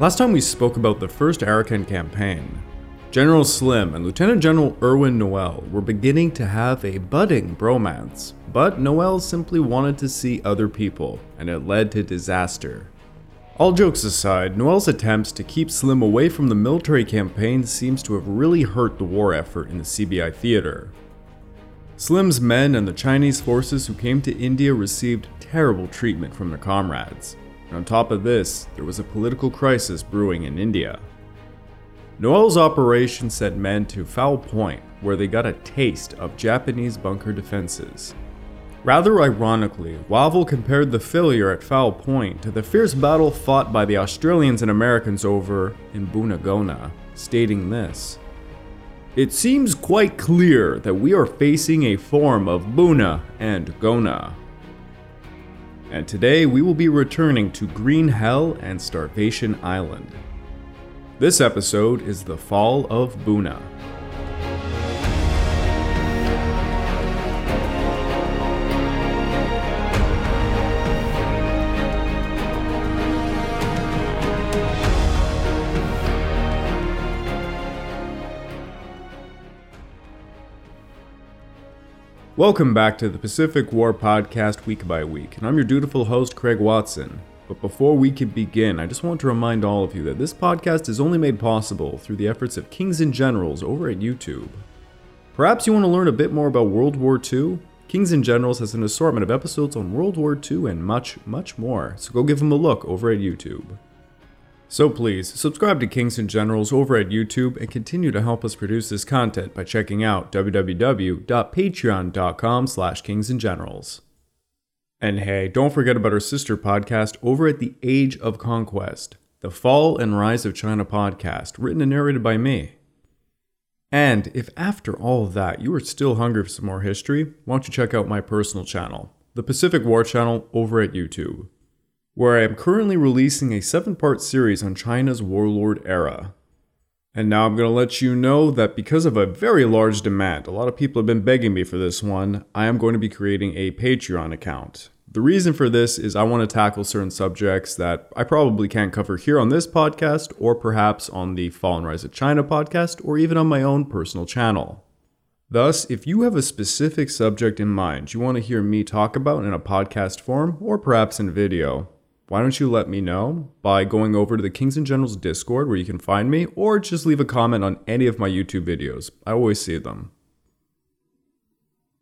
Last time we spoke about the first Arakan campaign, General Slim and Lieutenant General Irwin Noel were beginning to have a budding bromance, but Noel simply wanted to see other people, and it led to disaster. All jokes aside, Noel's attempts to keep Slim away from the military campaign seems to have really hurt the war effort in the CBI theater. Slim's men and the Chinese forces who came to India received terrible treatment from their comrades. And on top of this, there was a political crisis brewing in India. Noel's operation sent men to Foul Point, where they got a taste of Japanese bunker defenses. Rather ironically, Wavell compared the failure at Foul Point to the fierce battle fought by the Australians and Americans over in Bunagona, stating this It seems quite clear that we are facing a form of Buna and Gona. And today we will be returning to Green Hell and Starvation Island. This episode is The Fall of Buna. Welcome back to the Pacific War Podcast week by week, and I'm your dutiful host, Craig Watson. But before we can begin, I just want to remind all of you that this podcast is only made possible through the efforts of Kings and Generals over at YouTube. Perhaps you want to learn a bit more about World War II? Kings and Generals has an assortment of episodes on World War II and much, much more, so go give them a look over at YouTube. So please, subscribe to Kings and Generals over at YouTube and continue to help us produce this content by checking out www.patreon.com slash kingsandgenerals. And hey, don't forget about our sister podcast over at The Age of Conquest, the Fall and Rise of China podcast, written and narrated by me. And if after all that you are still hungry for some more history, why don't you check out my personal channel, the Pacific War channel over at YouTube where I am currently releasing a seven part series on China's warlord era. And now I'm going to let you know that because of a very large demand, a lot of people have been begging me for this one, I am going to be creating a Patreon account. The reason for this is I want to tackle certain subjects that I probably can't cover here on this podcast, or perhaps on the Fall and Rise of China podcast, or even on my own personal channel. Thus, if you have a specific subject in mind you want to hear me talk about in a podcast form, or perhaps in video, why don't you let me know by going over to the Kings and Generals Discord where you can find me, or just leave a comment on any of my YouTube videos. I always see them.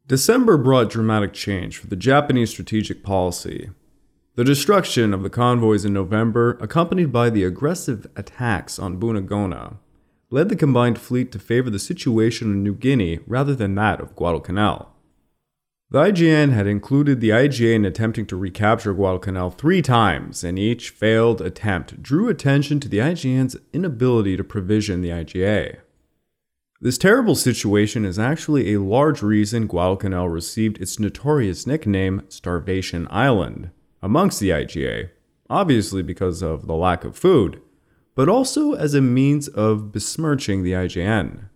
December brought dramatic change for the Japanese strategic policy. The destruction of the convoys in November, accompanied by the aggressive attacks on Bunagona, led the combined fleet to favor the situation in New Guinea rather than that of Guadalcanal. The IJN had included the IJA in attempting to recapture Guadalcanal three times, and each failed attempt drew attention to the IJN's inability to provision the IJA. This terrible situation is actually a large reason Guadalcanal received its notorious nickname Starvation Island amongst the IJA, obviously because of the lack of food, but also as a means of besmirching the IJN.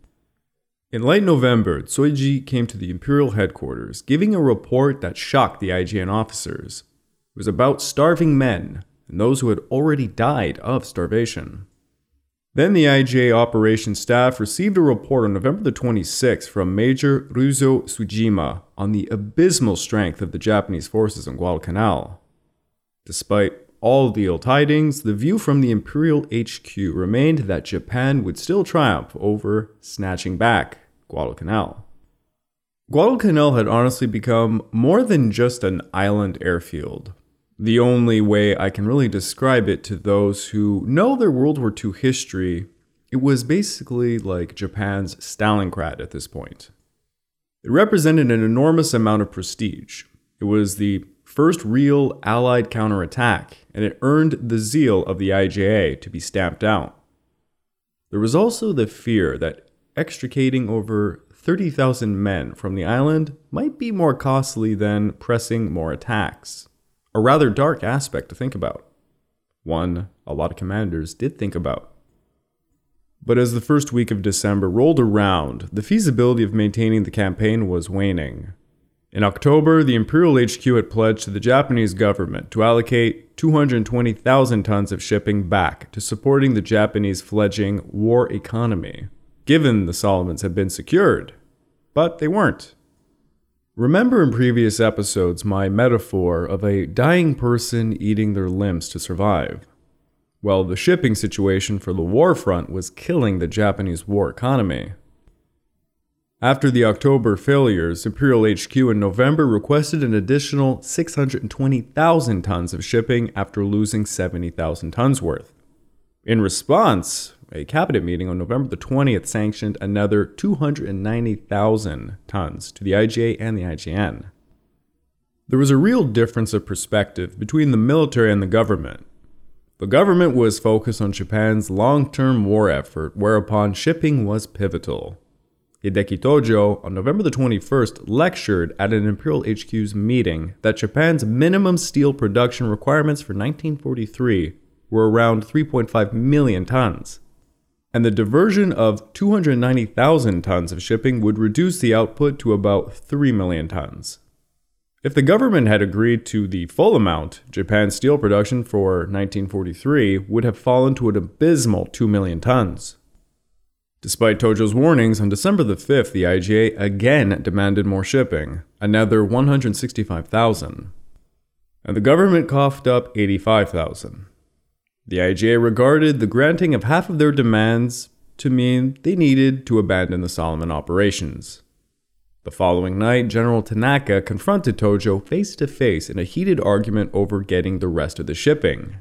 In late November, Tsuji came to the Imperial headquarters, giving a report that shocked the IJN officers. It was about starving men and those who had already died of starvation. Then the IJA operations staff received a report on November the 26th from Major Ruzo Tsujima on the abysmal strength of the Japanese forces on Guadalcanal. Despite all the ill tidings, the view from the Imperial HQ remained that Japan would still triumph over snatching back Guadalcanal. Guadalcanal had honestly become more than just an island airfield. The only way I can really describe it to those who know their World War II history, it was basically like Japan's Stalingrad at this point. It represented an enormous amount of prestige. It was the first real Allied counterattack, and it earned the zeal of the IJA to be stamped out. There was also the fear that extricating over 30,000 men from the island might be more costly than pressing more attacks. A rather dark aspect to think about. One a lot of commanders did think about. But as the first week of December rolled around, the feasibility of maintaining the campaign was waning. In October, the Imperial HQ had pledged to the Japanese government to allocate 220,000 tons of shipping back to supporting the Japanese fledgling war economy, given the Solomons had been secured. But they weren't. Remember in previous episodes my metaphor of a dying person eating their limbs to survive? Well, the shipping situation for the war front was killing the Japanese war economy. After the October failures, Imperial HQ in November requested an additional 620,000 tons of shipping after losing 70,000 tons worth. In response, a cabinet meeting on November the 20th sanctioned another 290,000 tons to the IJA and the IJN. There was a real difference of perspective between the military and the government. The government was focused on Japan's long term war effort, whereupon shipping was pivotal. Hideki Tojo, on November the 21st, lectured at an Imperial HQ's meeting that Japan's minimum steel production requirements for 1943 were around 3.5 million tons. And the diversion of 290,000 tons of shipping would reduce the output to about 3 million tons. If the government had agreed to the full amount, Japan's steel production for 1943 would have fallen to an abysmal 2 million tons. Despite Tojo's warnings, on December the 5th, the IJA again demanded more shipping, another 165,000. And the government coughed up 85,000. The IJA regarded the granting of half of their demands to mean they needed to abandon the Solomon operations. The following night, General Tanaka confronted Tojo face to face in a heated argument over getting the rest of the shipping.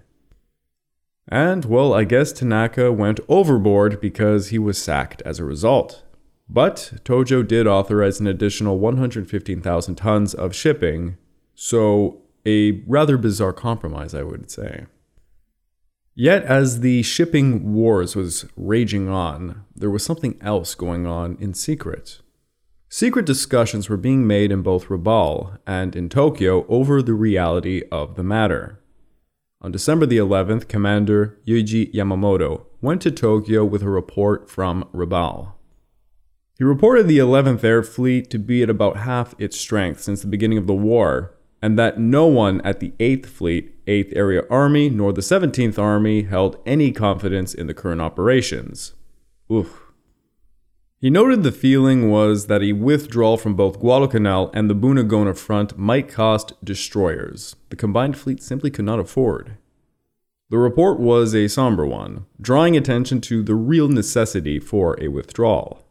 And, well, I guess Tanaka went overboard because he was sacked as a result. But Tojo did authorize an additional 115,000 tons of shipping, so a rather bizarre compromise, I would say. Yet, as the shipping wars was raging on, there was something else going on in secret. Secret discussions were being made in both Rabaul and in Tokyo over the reality of the matter. On December the 11th, Commander Yuji Yamamoto went to Tokyo with a report from Rabaul. He reported the 11th Air Fleet to be at about half its strength since the beginning of the war, and that no one at the 8th Fleet, 8th Area Army, nor the 17th Army held any confidence in the current operations. Oof. He noted the feeling was that a withdrawal from both Guadalcanal and the Bunagona front might cost destroyers the combined fleet simply could not afford. The report was a somber one, drawing attention to the real necessity for a withdrawal.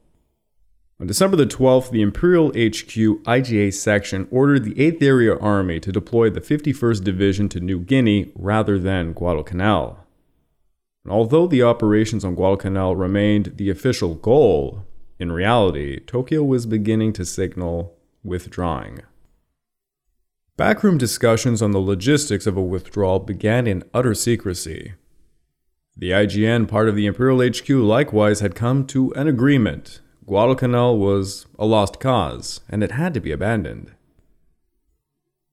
On December the 12th, the Imperial HQ IJA section ordered the 8th Area Army to deploy the 51st Division to New Guinea rather than Guadalcanal. And although the operations on Guadalcanal remained the official goal, in reality, Tokyo was beginning to signal withdrawing. Backroom discussions on the logistics of a withdrawal began in utter secrecy. The IJN part of the Imperial HQ, likewise had come to an agreement. Guadalcanal was a lost cause, and it had to be abandoned.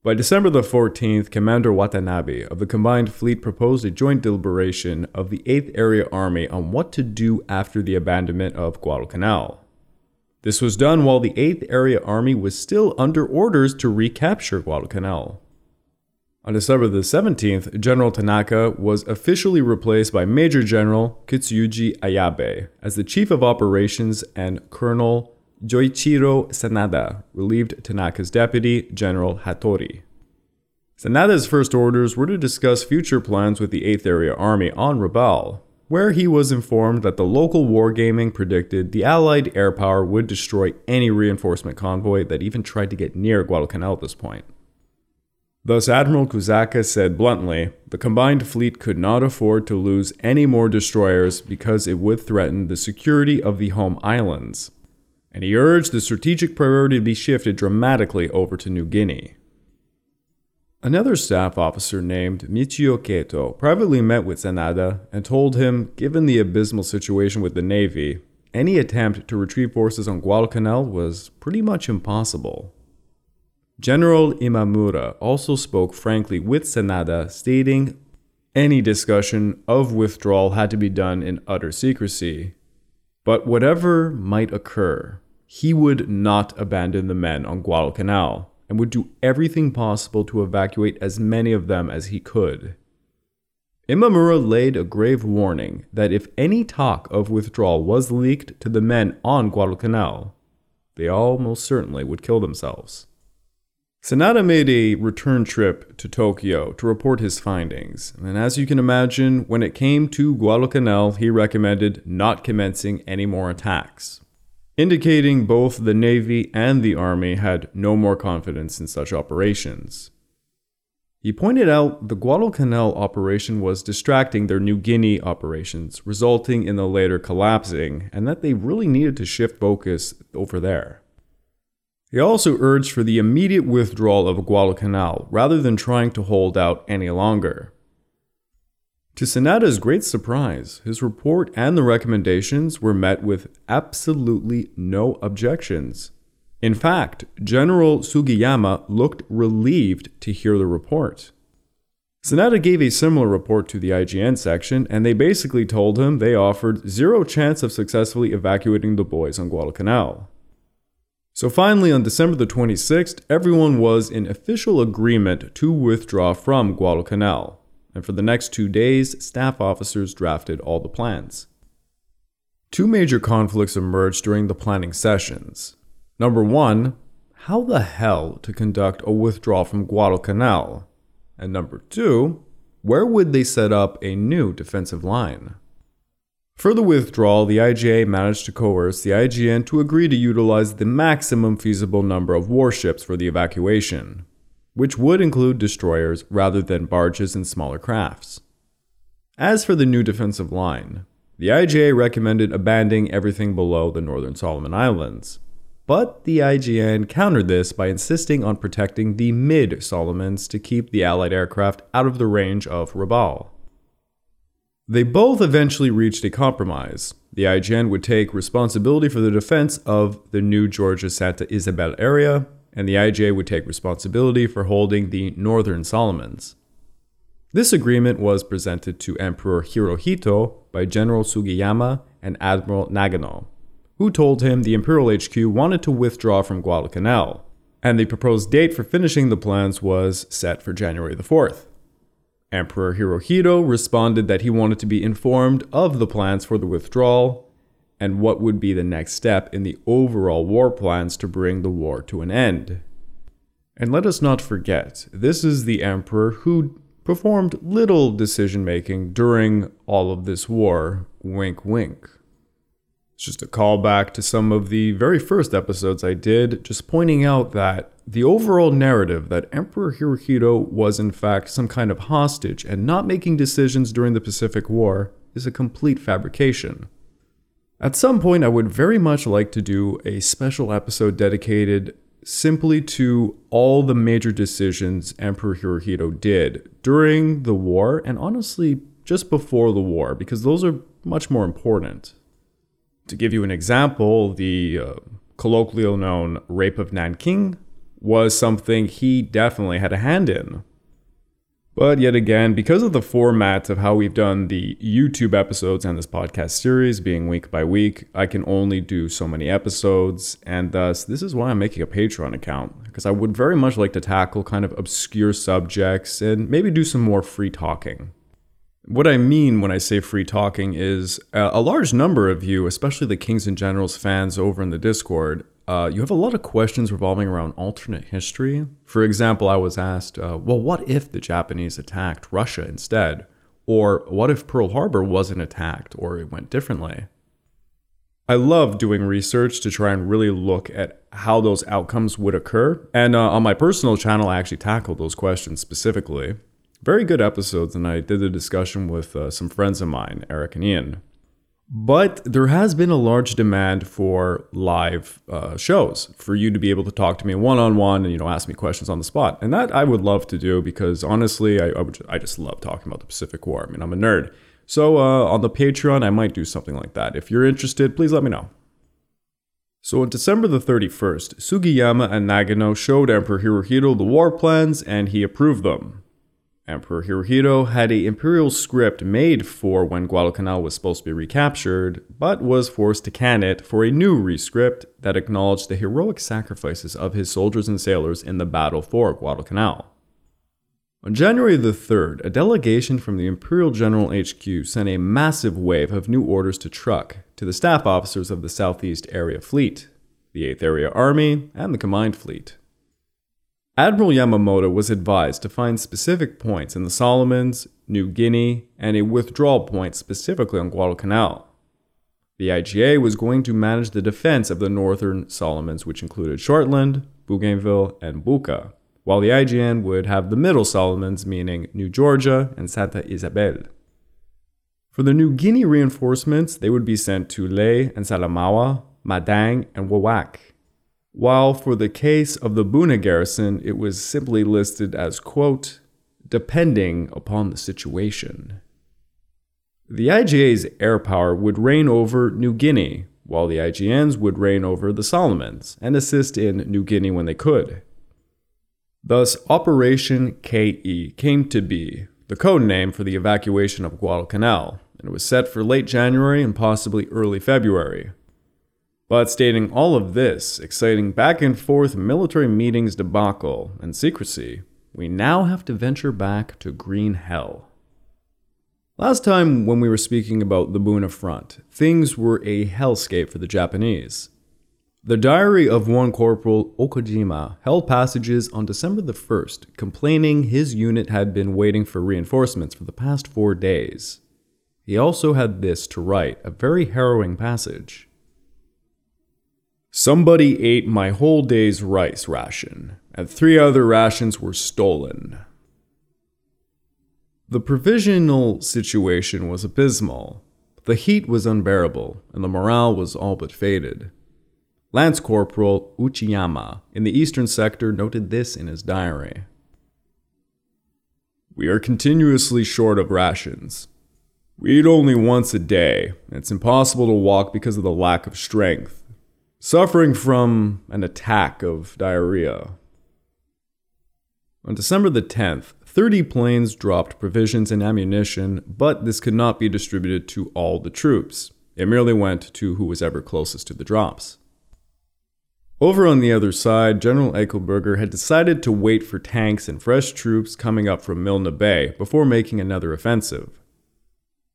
By December the 14th, Commander Watanabe of the Combined Fleet proposed a joint deliberation of the 8th Area Army on what to do after the abandonment of Guadalcanal. This was done while the 8th Area Army was still under orders to recapture Guadalcanal. On December the 17th, General Tanaka was officially replaced by Major General Kitsuji Ayabe as the Chief of Operations and Colonel Joichiro Sanada relieved Tanaka's deputy, General Hattori. Sanada's first orders were to discuss future plans with the 8th Area Army on Rabaul, where he was informed that the local wargaming predicted the Allied air power would destroy any reinforcement convoy that even tried to get near Guadalcanal at this point. Thus, Admiral Kusaka said bluntly the combined fleet could not afford to lose any more destroyers because it would threaten the security of the home islands and he urged the strategic priority to be shifted dramatically over to New Guinea. Another staff officer named Michio Keto privately met with Sanada and told him, given the abysmal situation with the Navy, any attempt to retrieve forces on Guadalcanal was pretty much impossible. General Imamura also spoke frankly with Sanada, stating any discussion of withdrawal had to be done in utter secrecy. But whatever might occur, he would not abandon the men on Guadalcanal, and would do everything possible to evacuate as many of them as he could. Imamura laid a grave warning that if any talk of withdrawal was leaked to the men on Guadalcanal, they almost certainly would kill themselves. Sanada made a return trip to Tokyo to report his findings, and as you can imagine, when it came to Guadalcanal, he recommended not commencing any more attacks, indicating both the Navy and the Army had no more confidence in such operations. He pointed out the Guadalcanal operation was distracting their New Guinea operations, resulting in the later collapsing, and that they really needed to shift focus over there. He also urged for the immediate withdrawal of Guadalcanal rather than trying to hold out any longer. To Sanada's great surprise, his report and the recommendations were met with absolutely no objections. In fact, General Sugiyama looked relieved to hear the report. Sanada gave a similar report to the IJN section, and they basically told him they offered zero chance of successfully evacuating the boys on Guadalcanal. So finally, on December the 26th, everyone was in official agreement to withdraw from Guadalcanal, and for the next two days, staff officers drafted all the plans. Two major conflicts emerged during the planning sessions. Number one, how the hell to conduct a withdrawal from Guadalcanal? And number two, where would they set up a new defensive line? For the withdrawal, the IJA managed to coerce the IJN to agree to utilize the maximum feasible number of warships for the evacuation, which would include destroyers rather than barges and smaller crafts. As for the new defensive line, the IJA recommended abandoning everything below the Northern Solomon Islands, but the IJN countered this by insisting on protecting the mid Solomons to keep the Allied aircraft out of the range of Rabaul. They both eventually reached a compromise. The IJN would take responsibility for the defense of the New Georgia Santa Isabel area, and the IJA would take responsibility for holding the Northern Solomons. This agreement was presented to Emperor Hirohito by General Sugiyama and Admiral Nagano who told him the Imperial HQ wanted to withdraw from Guadalcanal, and the proposed date for finishing the plans was set for January the 4th. Emperor Hirohito responded that he wanted to be informed of the plans for the withdrawal and what would be the next step in the overall war plans to bring the war to an end. And let us not forget, this is the emperor who performed little decision making during all of this war. Wink, wink. It's just a callback to some of the very first episodes I did, just pointing out that the overall narrative that Emperor Hirohito was in fact some kind of hostage and not making decisions during the Pacific War is a complete fabrication. At some point, I would very much like to do a special episode dedicated simply to all the major decisions Emperor Hirohito did during the war and honestly just before the war, because those are much more important. To give you an example, the uh, colloquially known rape of Nanking was something he definitely had a hand in. But yet again, because of the format of how we've done the YouTube episodes and this podcast series being week by week, I can only do so many episodes, and thus this is why I'm making a Patreon account, because I would very much like to tackle kind of obscure subjects and maybe do some more free talking. What I mean when I say free talking is uh, a large number of you, especially the Kings and Generals fans over in the Discord, uh, you have a lot of questions revolving around alternate history. For example, I was asked, uh, well, what if the Japanese attacked Russia instead? Or what if Pearl Harbor wasn't attacked or it went differently? I love doing research to try and really look at how those outcomes would occur. And uh, on my personal channel, I actually tackle those questions specifically very good episodes, and I did a discussion with uh, some friends of mine, Eric and Ian. But there has been a large demand for live uh, shows for you to be able to talk to me one on one and you know ask me questions on the spot, and that I would love to do because honestly, I I, would, I just love talking about the Pacific War. I mean, I'm a nerd. So uh, on the Patreon, I might do something like that. If you're interested, please let me know. So on December the 31st, Sugiyama and Nagano showed Emperor Hirohito the war plans and he approved them. Emperor Hirohito had a imperial script made for when Guadalcanal was supposed to be recaptured, but was forced to can it for a new rescript that acknowledged the heroic sacrifices of his soldiers and sailors in the battle for Guadalcanal. On January the 3rd, a delegation from the Imperial General HQ sent a massive wave of new orders to Truk to the staff officers of the Southeast Area Fleet, the 8th Area Army, and the Combined Fleet. Admiral Yamamoto was advised to find specific points in the Solomons, New Guinea, and a withdrawal point specifically on Guadalcanal. The IJA was going to manage the defense of the northern Solomons, which included Shortland, Bougainville, and Buka, while the IJN would have the middle Solomons, meaning New Georgia and Santa Isabel. For the New Guinea reinforcements, they would be sent to Lae and Salamaua, Madang, and Wewak while for the case of the Buna garrison, it was simply listed as, quote, depending upon the situation. The IJA's air power would reign over New Guinea, while the IJNs would reign over the Solomons and assist in New Guinea when they could. Thus, Operation KE came to be, the code name for the evacuation of Guadalcanal, and it was set for late January and possibly early February, but stating all of this exciting back and forth military meetings debacle and secrecy, we now have to venture back to green hell. Last time, when we were speaking about the Buna front, things were a hellscape for the Japanese. The diary of one Corporal Okojima held passages on December the 1st complaining his unit had been waiting for reinforcements for the past four days. He also had this to write, a very harrowing passage. Somebody ate my whole day's rice ration, and three other rations were stolen. The provisional situation was abysmal. The heat was unbearable, and the morale was all but faded. Lance Corporal Uchiyama in the eastern sector noted this in his diary. We are continuously short of rations. We eat only once a day, and it's impossible to walk because of the lack of strength suffering from an attack of diarrhea. On December the 10th, 30 planes dropped provisions and ammunition, but this could not be distributed to all the troops. It merely went to who was ever closest to the drops. Over on the other side, General Eichelberger had decided to wait for tanks and fresh troops coming up from Milne Bay before making another offensive.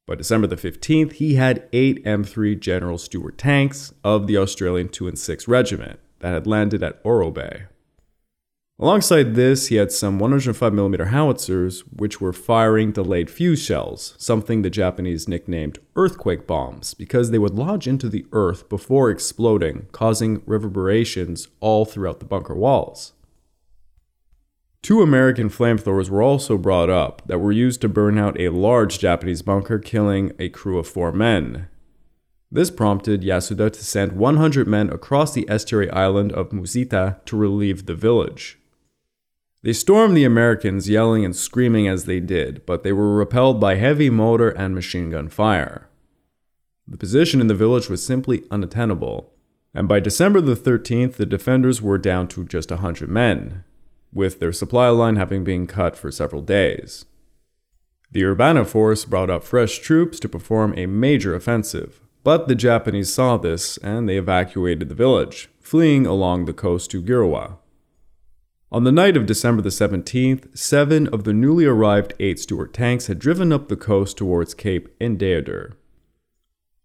By December the 15th, he had eight M3 General Stuart tanks of the Australian 2 and 6 Regiment that had landed at Oro Bay. Alongside this, he had some 105mm howitzers, which were firing delayed fuse shells, something the Japanese nicknamed earthquake bombs because they would lodge into the earth before exploding, causing reverberations all throughout the bunker walls. Two American flamethrowers were also brought up that were used to burn out a large Japanese bunker, killing a crew of four men. This prompted Yasuda to send 100 men across the estuary island of Musita to relieve the village. They stormed the Americans, yelling and screaming as they did, but they were repelled by heavy mortar and machine gun fire. The position in the village was simply unattainable, and by December the 13th, the defenders were down to just 100 men with their supply line having been cut for several days. The Urbana force brought up fresh troops to perform a major offensive, but the Japanese saw this and they evacuated the village, fleeing along the coast to Giruwa. On the night of December the 17th, seven of the newly arrived eight Stuart tanks had driven up the coast towards Cape Endeavour.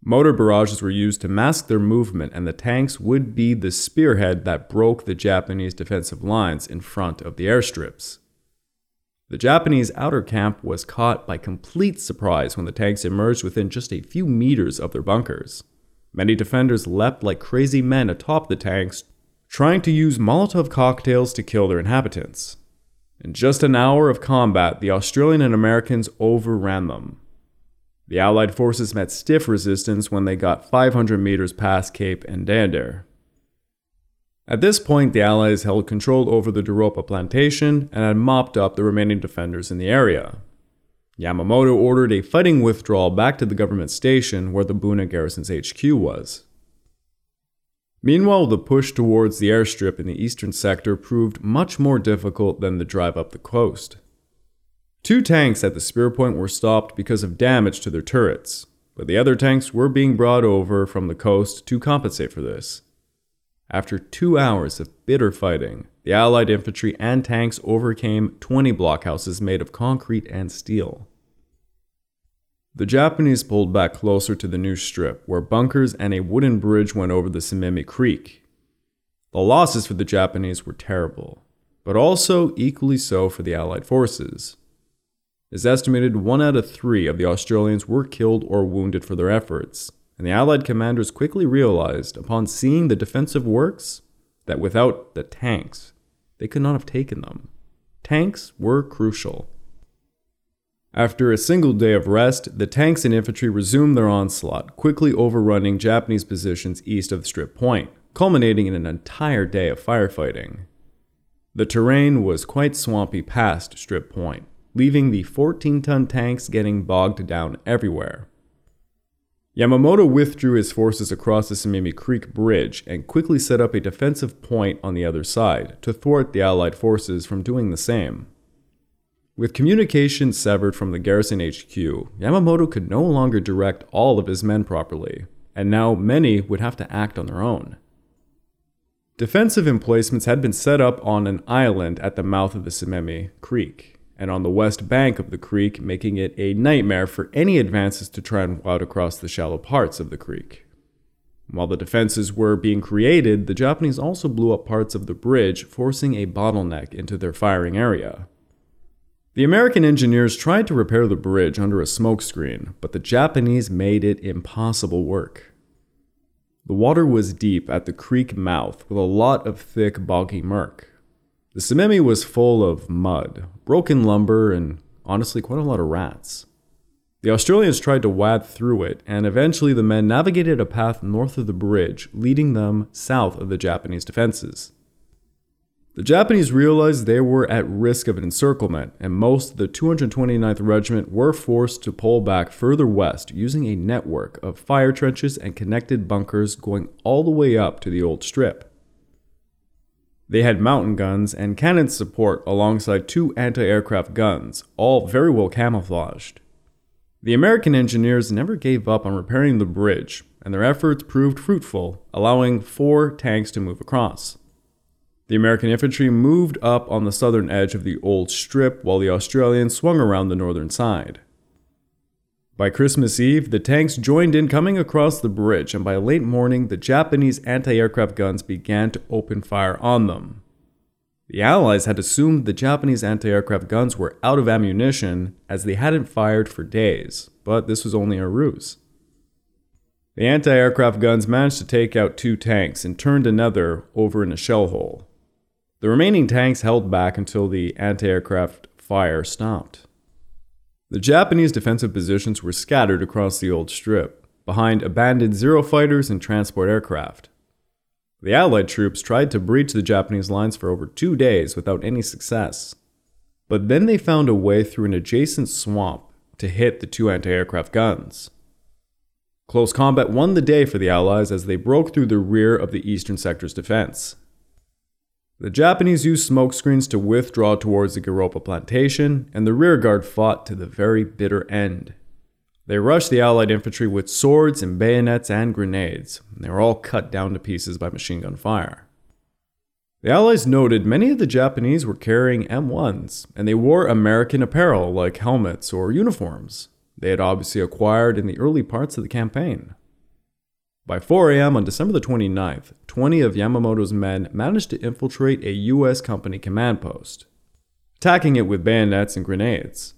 Motor barrages were used to mask their movement, and the tanks would be the spearhead that broke the Japanese defensive lines in front of the airstrips. The Japanese outer camp was caught by complete surprise when the tanks emerged within just a few meters of their bunkers. Many defenders leapt like crazy men atop the tanks, trying to use Molotov cocktails to kill their inhabitants. In just an hour of combat, the Australian and Americans overran them. The Allied forces met stiff resistance when they got 500 meters past Cape Endeavour. At this point, the Allies held control over the Duropa plantation and had mopped up the remaining defenders in the area. Yamamoto ordered a fighting withdrawal back to the government station where the Buna garrison's HQ was. Meanwhile, the push towards the airstrip in the eastern sector proved much more difficult than the drive up the coast. Two tanks at the spear point were stopped because of damage to their turrets, but the other tanks were being brought over from the coast to compensate for this. After two hours of bitter fighting, the Allied infantry and tanks overcame 20 blockhouses made of concrete and steel. The Japanese pulled back closer to the new strip, where bunkers and a wooden bridge went over the Simemi Creek. The losses for the Japanese were terrible, but also equally so for the Allied forces. It's estimated one out of three of the Australians were killed or wounded for their efforts, and the Allied commanders quickly realized, upon seeing the defensive works, that without the tanks, they could not have taken them. Tanks were crucial. After a single day of rest, the tanks and infantry resumed their onslaught, quickly overrunning Japanese positions east of Strip Point, culminating in an entire day of firefighting. The terrain was quite swampy past Strip Point, leaving the 14 ton tanks getting bogged down everywhere. Yamamoto withdrew his forces across the Simemi Creek Bridge and quickly set up a defensive point on the other side to thwart the Allied forces from doing the same. With communication severed from the garrison HQ, Yamamoto could no longer direct all of his men properly, and now many would have to act on their own. Defensive emplacements had been set up on an island at the mouth of the Simemi Creek and on the west bank of the creek, making it a nightmare for any advances to try and rout across the shallow parts of the creek. While the defenses were being created, the Japanese also blew up parts of the bridge, forcing a bottleneck into their firing area. The American engineers tried to repair the bridge under a smokescreen, but the Japanese made it impossible work. The water was deep at the creek mouth with a lot of thick, boggy murk. The Simemi was full of mud, broken lumber, and honestly, quite a lot of rats. The Australians tried to wade through it, and eventually the men navigated a path north of the bridge, leading them south of the Japanese defenses. The Japanese realized they were at risk of an encirclement, and most of the 229th Regiment were forced to pull back further west using a network of fire trenches and connected bunkers going all the way up to the old strip. They had mountain guns and cannon support alongside two anti aircraft guns, all very well camouflaged. The American engineers never gave up on repairing the bridge, and their efforts proved fruitful, allowing four tanks to move across. The American infantry moved up on the southern edge of the old strip while the Australians swung around the northern side. By Christmas Eve, the tanks joined in coming across the bridge, and by late morning, the Japanese anti aircraft guns began to open fire on them. The Allies had assumed the Japanese anti aircraft guns were out of ammunition as they hadn't fired for days, but this was only a ruse. The anti aircraft guns managed to take out two tanks and turned another over in a shell hole. The remaining tanks held back until the anti aircraft fire stopped. The Japanese defensive positions were scattered across the old strip, behind abandoned Zero fighters and transport aircraft. The Allied troops tried to breach the Japanese lines for over two days without any success. But then they found a way through an adjacent swamp to hit the two anti aircraft guns. Close combat won the day for the Allies as they broke through the rear of the eastern sector's defense. The Japanese used smokescreens to withdraw towards the Goropa plantation, and the rearguard fought to the very bitter end. They rushed the Allied infantry with swords and bayonets and grenades, and they were all cut down to pieces by machine gun fire. The Allies noted many of the Japanese were carrying M1s, and they wore American apparel like helmets or uniforms they had obviously acquired in the early parts of the campaign. By 4 a.m. on December the 29th, 20 of Yamamoto's men managed to infiltrate a U.S. company command post, attacking it with bayonets and grenades.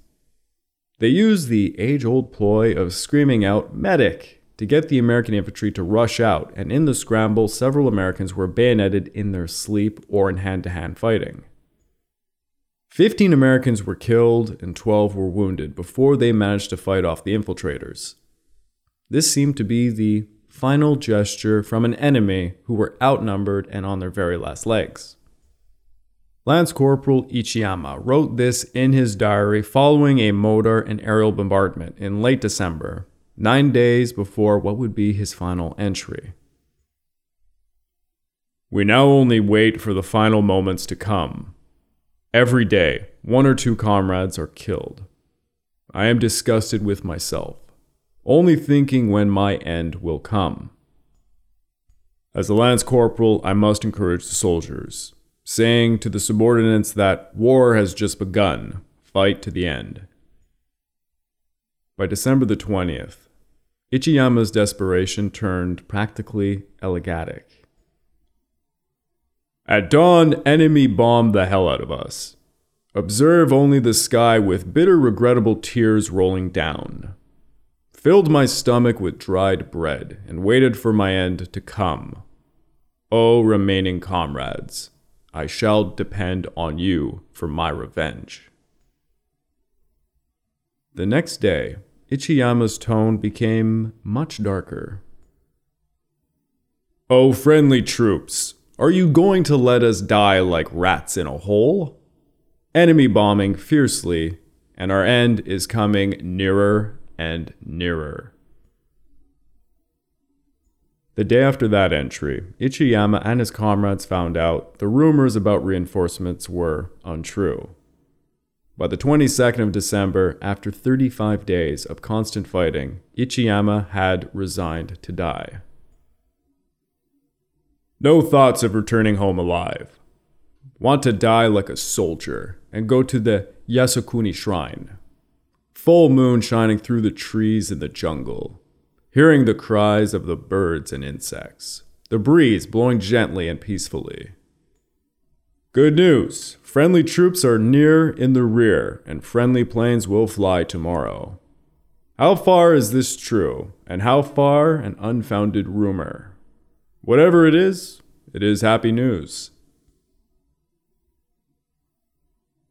They used the age old ploy of screaming out, Medic! to get the American infantry to rush out, and in the scramble, several Americans were bayoneted in their sleep or in hand to hand fighting. 15 Americans were killed and 12 were wounded before they managed to fight off the infiltrators. This seemed to be the final gesture from an enemy who were outnumbered and on their very last legs. Lance Corporal Ichiyama wrote this in his diary following a motor and aerial bombardment in late December, nine days before what would be his final entry. We now only wait for the final moments to come. Every day, one or two comrades are killed. I am disgusted with myself, only thinking when my end will come. As a lance corporal, I must encourage the soldiers, saying to the subordinates that war has just begun, fight to the end. By December the 20th, Ichiyama's desperation turned practically elegatic. At dawn, enemy bombed the hell out of us. Observe only the sky with bitter, regrettable tears rolling down. Filled my stomach with dried bread and waited for my end to come. O remaining comrades, I shall depend on you for my revenge. The next day, Ichiyama's tone became much darker. Oh, friendly troops, are you going to let us die like rats in a hole? Enemy bombing fiercely, and our end is coming nearer and nearer. The day after that entry, Ichiyama and his comrades found out the rumors about reinforcements were untrue. By the 22nd of December, after 35 days of constant fighting, Ichiyama had resigned to die. No thoughts of returning home alive. Want to die like a soldier and go to the Yasukuni shrine. Full moon shining through the trees in the jungle. Hearing the cries of the birds and insects. The breeze blowing gently and peacefully. Good news! Friendly troops are near in the rear, and friendly planes will fly tomorrow. How far is this true, and how far an unfounded rumor? Whatever it is, it is happy news.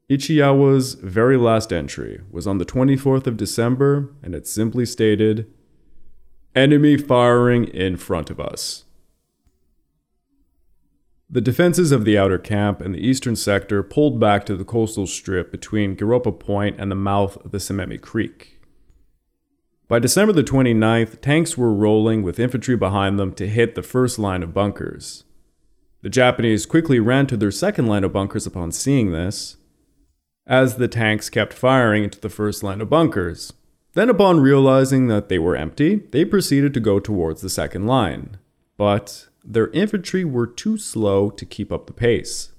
Ichiyama's very last entry was on the 24th of December, and it simply stated Enemy firing in front of us. The defenses of the outer camp and the eastern sector pulled back to the coastal strip between Giropa Point and the mouth of the Simemi Creek. By December the 29th, tanks were rolling with infantry behind them to hit the first line of bunkers. The Japanese quickly ran to their second line of bunkers upon seeing this, as the tanks kept firing into the first line of bunkers. Then, upon realizing that they were empty, they proceeded to go towards the second line. But their infantry were too slow to keep up the pace.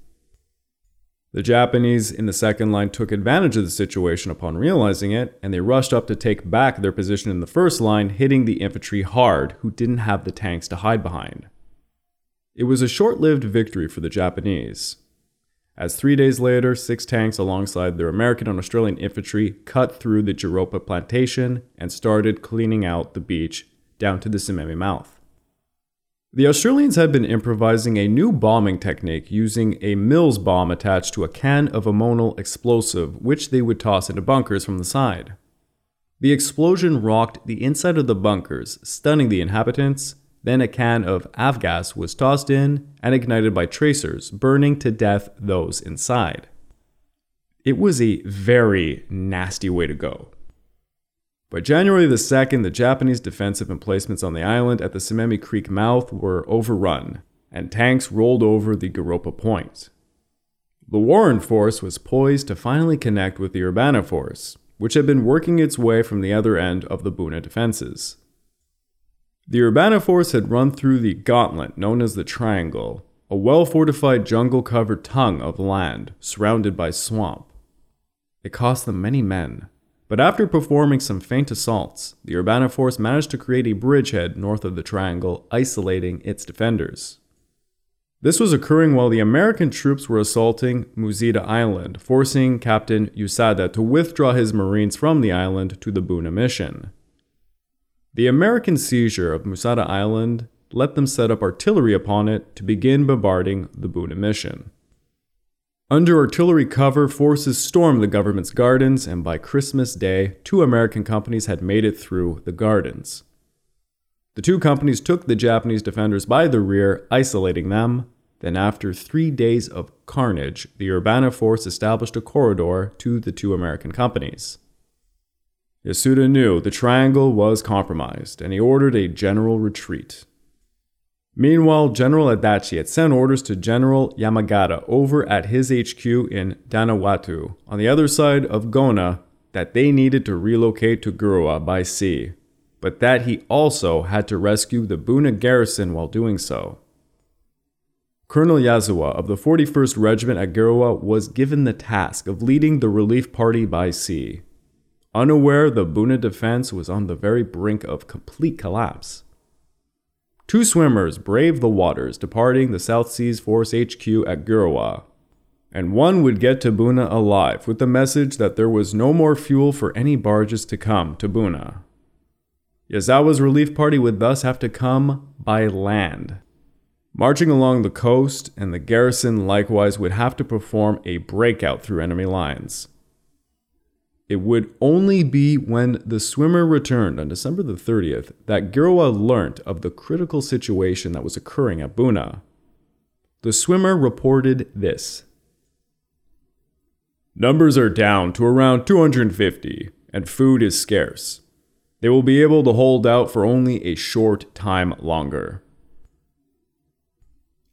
The Japanese in the second line took advantage of the situation upon realizing it, and they rushed up to take back their position in the first line, hitting the infantry hard, who didn't have the tanks to hide behind. It was a short lived victory for the Japanese, as three days later, six tanks alongside their American and Australian infantry cut through the Giropa plantation and started cleaning out the beach down to the Simemi mouth. The Australians had been improvising a new bombing technique using a Mills bomb attached to a can of ammonal explosive, which they would toss into bunkers from the side. The explosion rocked the inside of the bunkers, stunning the inhabitants. Then a can of avgas was tossed in and ignited by tracers, burning to death those inside. It was a very nasty way to go. By January the 2nd, the Japanese defensive emplacements on the island at the Simemi Creek mouth were overrun, and tanks rolled over the Giropa Point. The Warren Force was poised to finally connect with the Urbana Force, which had been working its way from the other end of the Buna defenses. The Urbana Force had run through the gauntlet known as the Triangle, a well fortified jungle covered tongue of land surrounded by swamp. It cost them many men, but after performing some feint assaults, the Urbana force managed to create a bridgehead north of the triangle, isolating its defenders. This was occurring while the American troops were assaulting Musita Island, forcing Captain Yasuda to withdraw his Marines from the island to the Buna mission. The American seizure of Musita Island let them set up artillery upon it to begin bombarding the Buna mission. Under artillery cover, forces stormed the government's gardens, and by Christmas Day, two American companies had made it through the gardens. The two companies took the Japanese defenders by the rear, isolating them. Then, after three days of carnage, the Urbana force established a corridor to the two American companies. Yasuda knew the triangle was compromised, and he ordered a general retreat. Meanwhile, General Adachi had sent orders to General Yamagata over at his HQ in Danawatu, on the other side of Gona, that they needed to relocate to Giruwa by sea, but that he also had to rescue the Buna garrison while doing so. Colonel Yazawa of the 41st Regiment at Giruwa was given the task of leading the relief party by sea. Unaware the Buna defense was on the very brink of complete collapse. Two swimmers braved the waters departing the South Seas Force HQ at Giruwa, and one would get to Buna alive with the message that there was no more fuel for any barges to come to Buna. Yazawa's relief party would thus have to come by land. Marching along the coast, and the garrison likewise would have to perform a breakout through enemy lines. It would only be when the swimmer returned on December the 30th that Giruwa learnt of the critical situation that was occurring at Buna. The swimmer reported this Numbers are down to around 250, and food is scarce. They will be able to hold out for only a short time longer.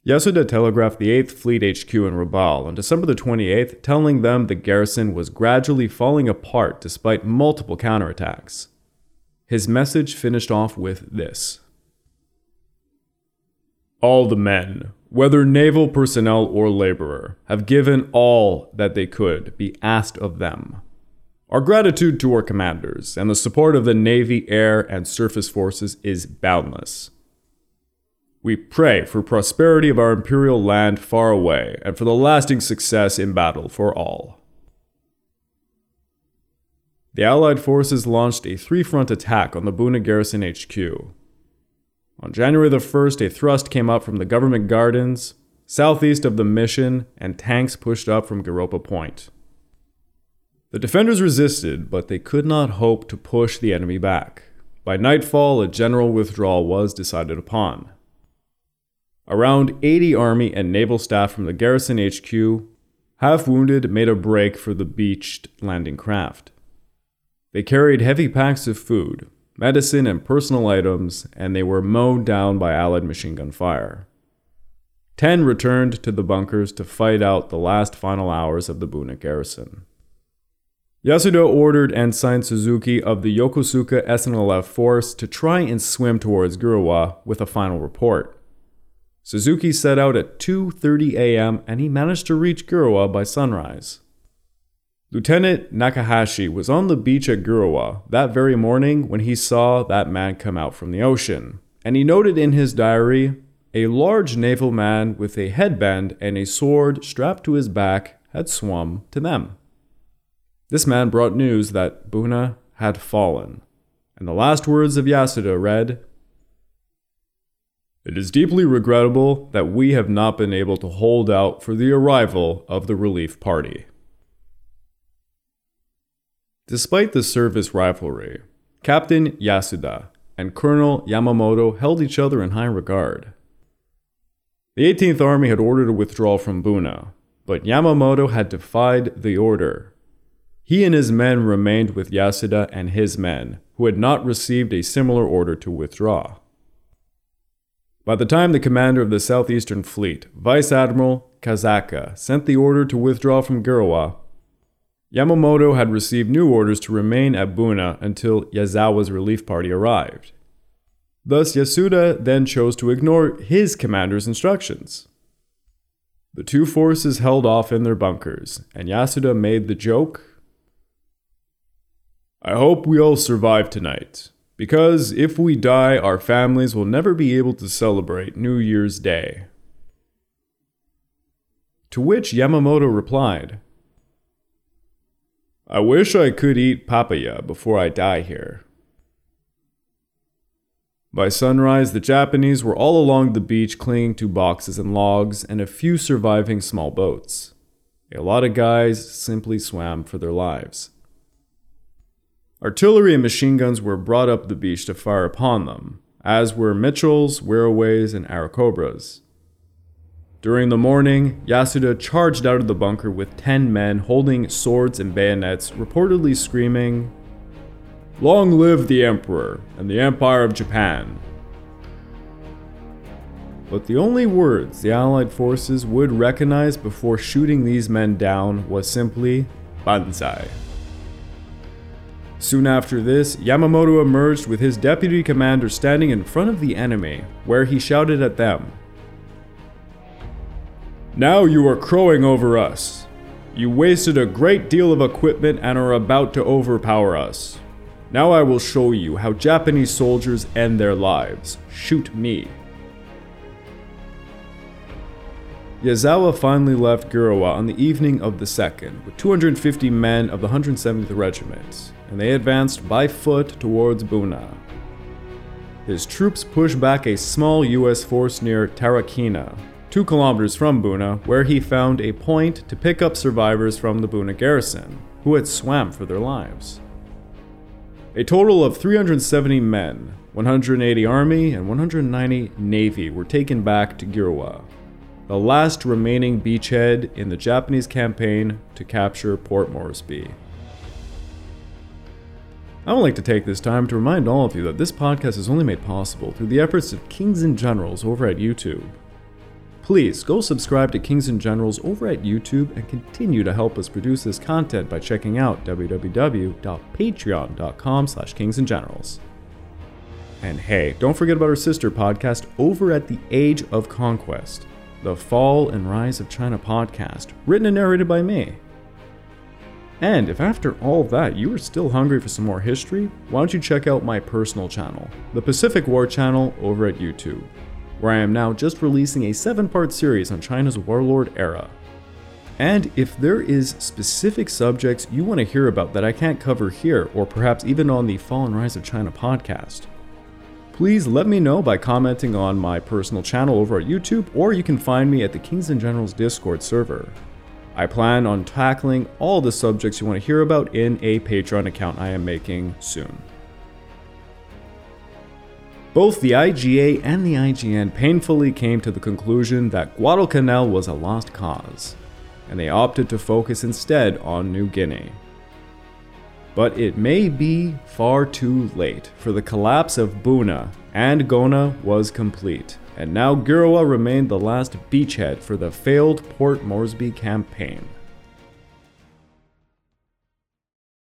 Yasuda telegraphed the 8th Fleet HQ in Rabaul on December the 28th, telling them the garrison was gradually falling apart despite multiple counterattacks. His message finished off with this All the men, whether naval personnel or laborer, have given all that they could be asked of them. Our gratitude to our commanders and the support of the Navy, Air, and Surface forces is boundless. We pray for prosperity of our imperial land far away, and for the lasting success in battle for all. The Allied forces launched a three front attack on the Buna Garrison HQ. On January the 1st, a thrust came up from the government gardens, southeast of the mission, and tanks pushed up from Giropa Point. The defenders resisted, but they could not hope to push the enemy back. By nightfall, a general withdrawal was decided upon. Around 80 Army and naval staff from the garrison HQ, half wounded, made a break for the beached landing craft. They carried heavy packs of food, medicine, and personal items, and they were mowed down by Allied machine gun fire. Ten returned to the bunkers to fight out the last final hours of the Buna garrison. Yasuda ordered Ensign Suzuki of the Yokosuka SNLF force to try and swim towards Giruwa with a final report. Suzuki set out at 2:30 a.m. and he managed to reach Giruwa by sunrise. Lieutenant Nakahashi was on the beach at Giruwa that very morning when he saw that man come out from the ocean, and he noted in his diary a large naval man with a headband and a sword strapped to his back had swum to them. This man brought news that Buna had fallen, and the last words of Yasuda read, it is deeply regrettable that we have not been able to hold out for the arrival of the relief party. Despite the service rivalry, Captain Yasuda and Colonel Yamamoto held each other in high regard. The 18th Army had ordered a withdrawal from Buna, but Yamamoto had defied the order. He and his men remained with Yasuda and his men, who had not received a similar order to withdraw. By the time the commander of the Southeastern Fleet, Vice Admiral Kusaka, sent the order to withdraw from Giruwa, Yamamoto had received new orders to remain at Buna until Yazawa's relief party arrived. Thus, Yasuda then chose to ignore his commander's instructions. The two forces held off in their bunkers, and Yasuda made the joke I hope we all survive tonight. Because if we die, our families will never be able to celebrate New Year's Day. To which Yamamoto replied, I wish I could eat papaya before I die here. By sunrise, the Japanese were all along the beach clinging to boxes and logs and a few surviving small boats. A lot of guys simply swam for their lives. Artillery and machine guns were brought up the beach to fire upon them, as were Mitchells, Wirraways, and Airacobras. During the morning, Yasuda charged out of the bunker with 10 men holding swords and bayonets, reportedly screaming, Long live the Emperor and the Empire of Japan! but the only words the Allied forces would recognize before shooting these men down was simply Banzai. Soon after this, Yamamoto emerged with his deputy commander standing in front of the enemy, where he shouted at them Now you are crowing over us. You wasted a great deal of equipment and are about to overpower us. Now I will show you how Japanese soldiers end their lives. Shoot me. Yazawa finally left Giruwa on the evening of the 2nd with 250 men of the 170th Regiment, and they advanced by foot towards Buna. His troops pushed back a small US force near Tarakena, two kilometers from Buna, where he found a point to pick up survivors from the Buna garrison, who had swam for their lives. A total of 370 men, 180 Army, and 190 Navy were taken back to Giruwa, the last remaining beachhead in the Japanese campaign to capture Port Moresby. I would like to take this time to remind all of you that this podcast is only made possible through the efforts of Kings and Generals over at YouTube. Please go subscribe to Kings and Generals over at YouTube and continue to help us produce this content by checking out www.patreon.com slash kingsandgenerals. And hey, don't forget about our sister podcast over at the Age of Conquest the Fall and Rise of China podcast, written and narrated by me. And if after all that you are still hungry for some more history, why don't you check out my personal channel, the Pacific War channel over at YouTube, where I am now just releasing a 7 part series on China's warlord era. And if there is specific subjects you want to hear about that I can't cover here, or perhaps even on the Fall and Rise of China podcast, please let me know by commenting on my personal channel over at YouTube, or you can find me at the Kings and Generals Discord server. I plan on tackling all the subjects you want to hear about in a Patreon account I am making soon. Both the IJA and the IJN painfully came to the conclusion that Guadalcanal was a lost cause, and they opted to focus instead on New Guinea. But it may be far too late, for the collapse of Buna and Gona was complete, and now Giruwa remained the last beachhead for the failed Port Moresby campaign.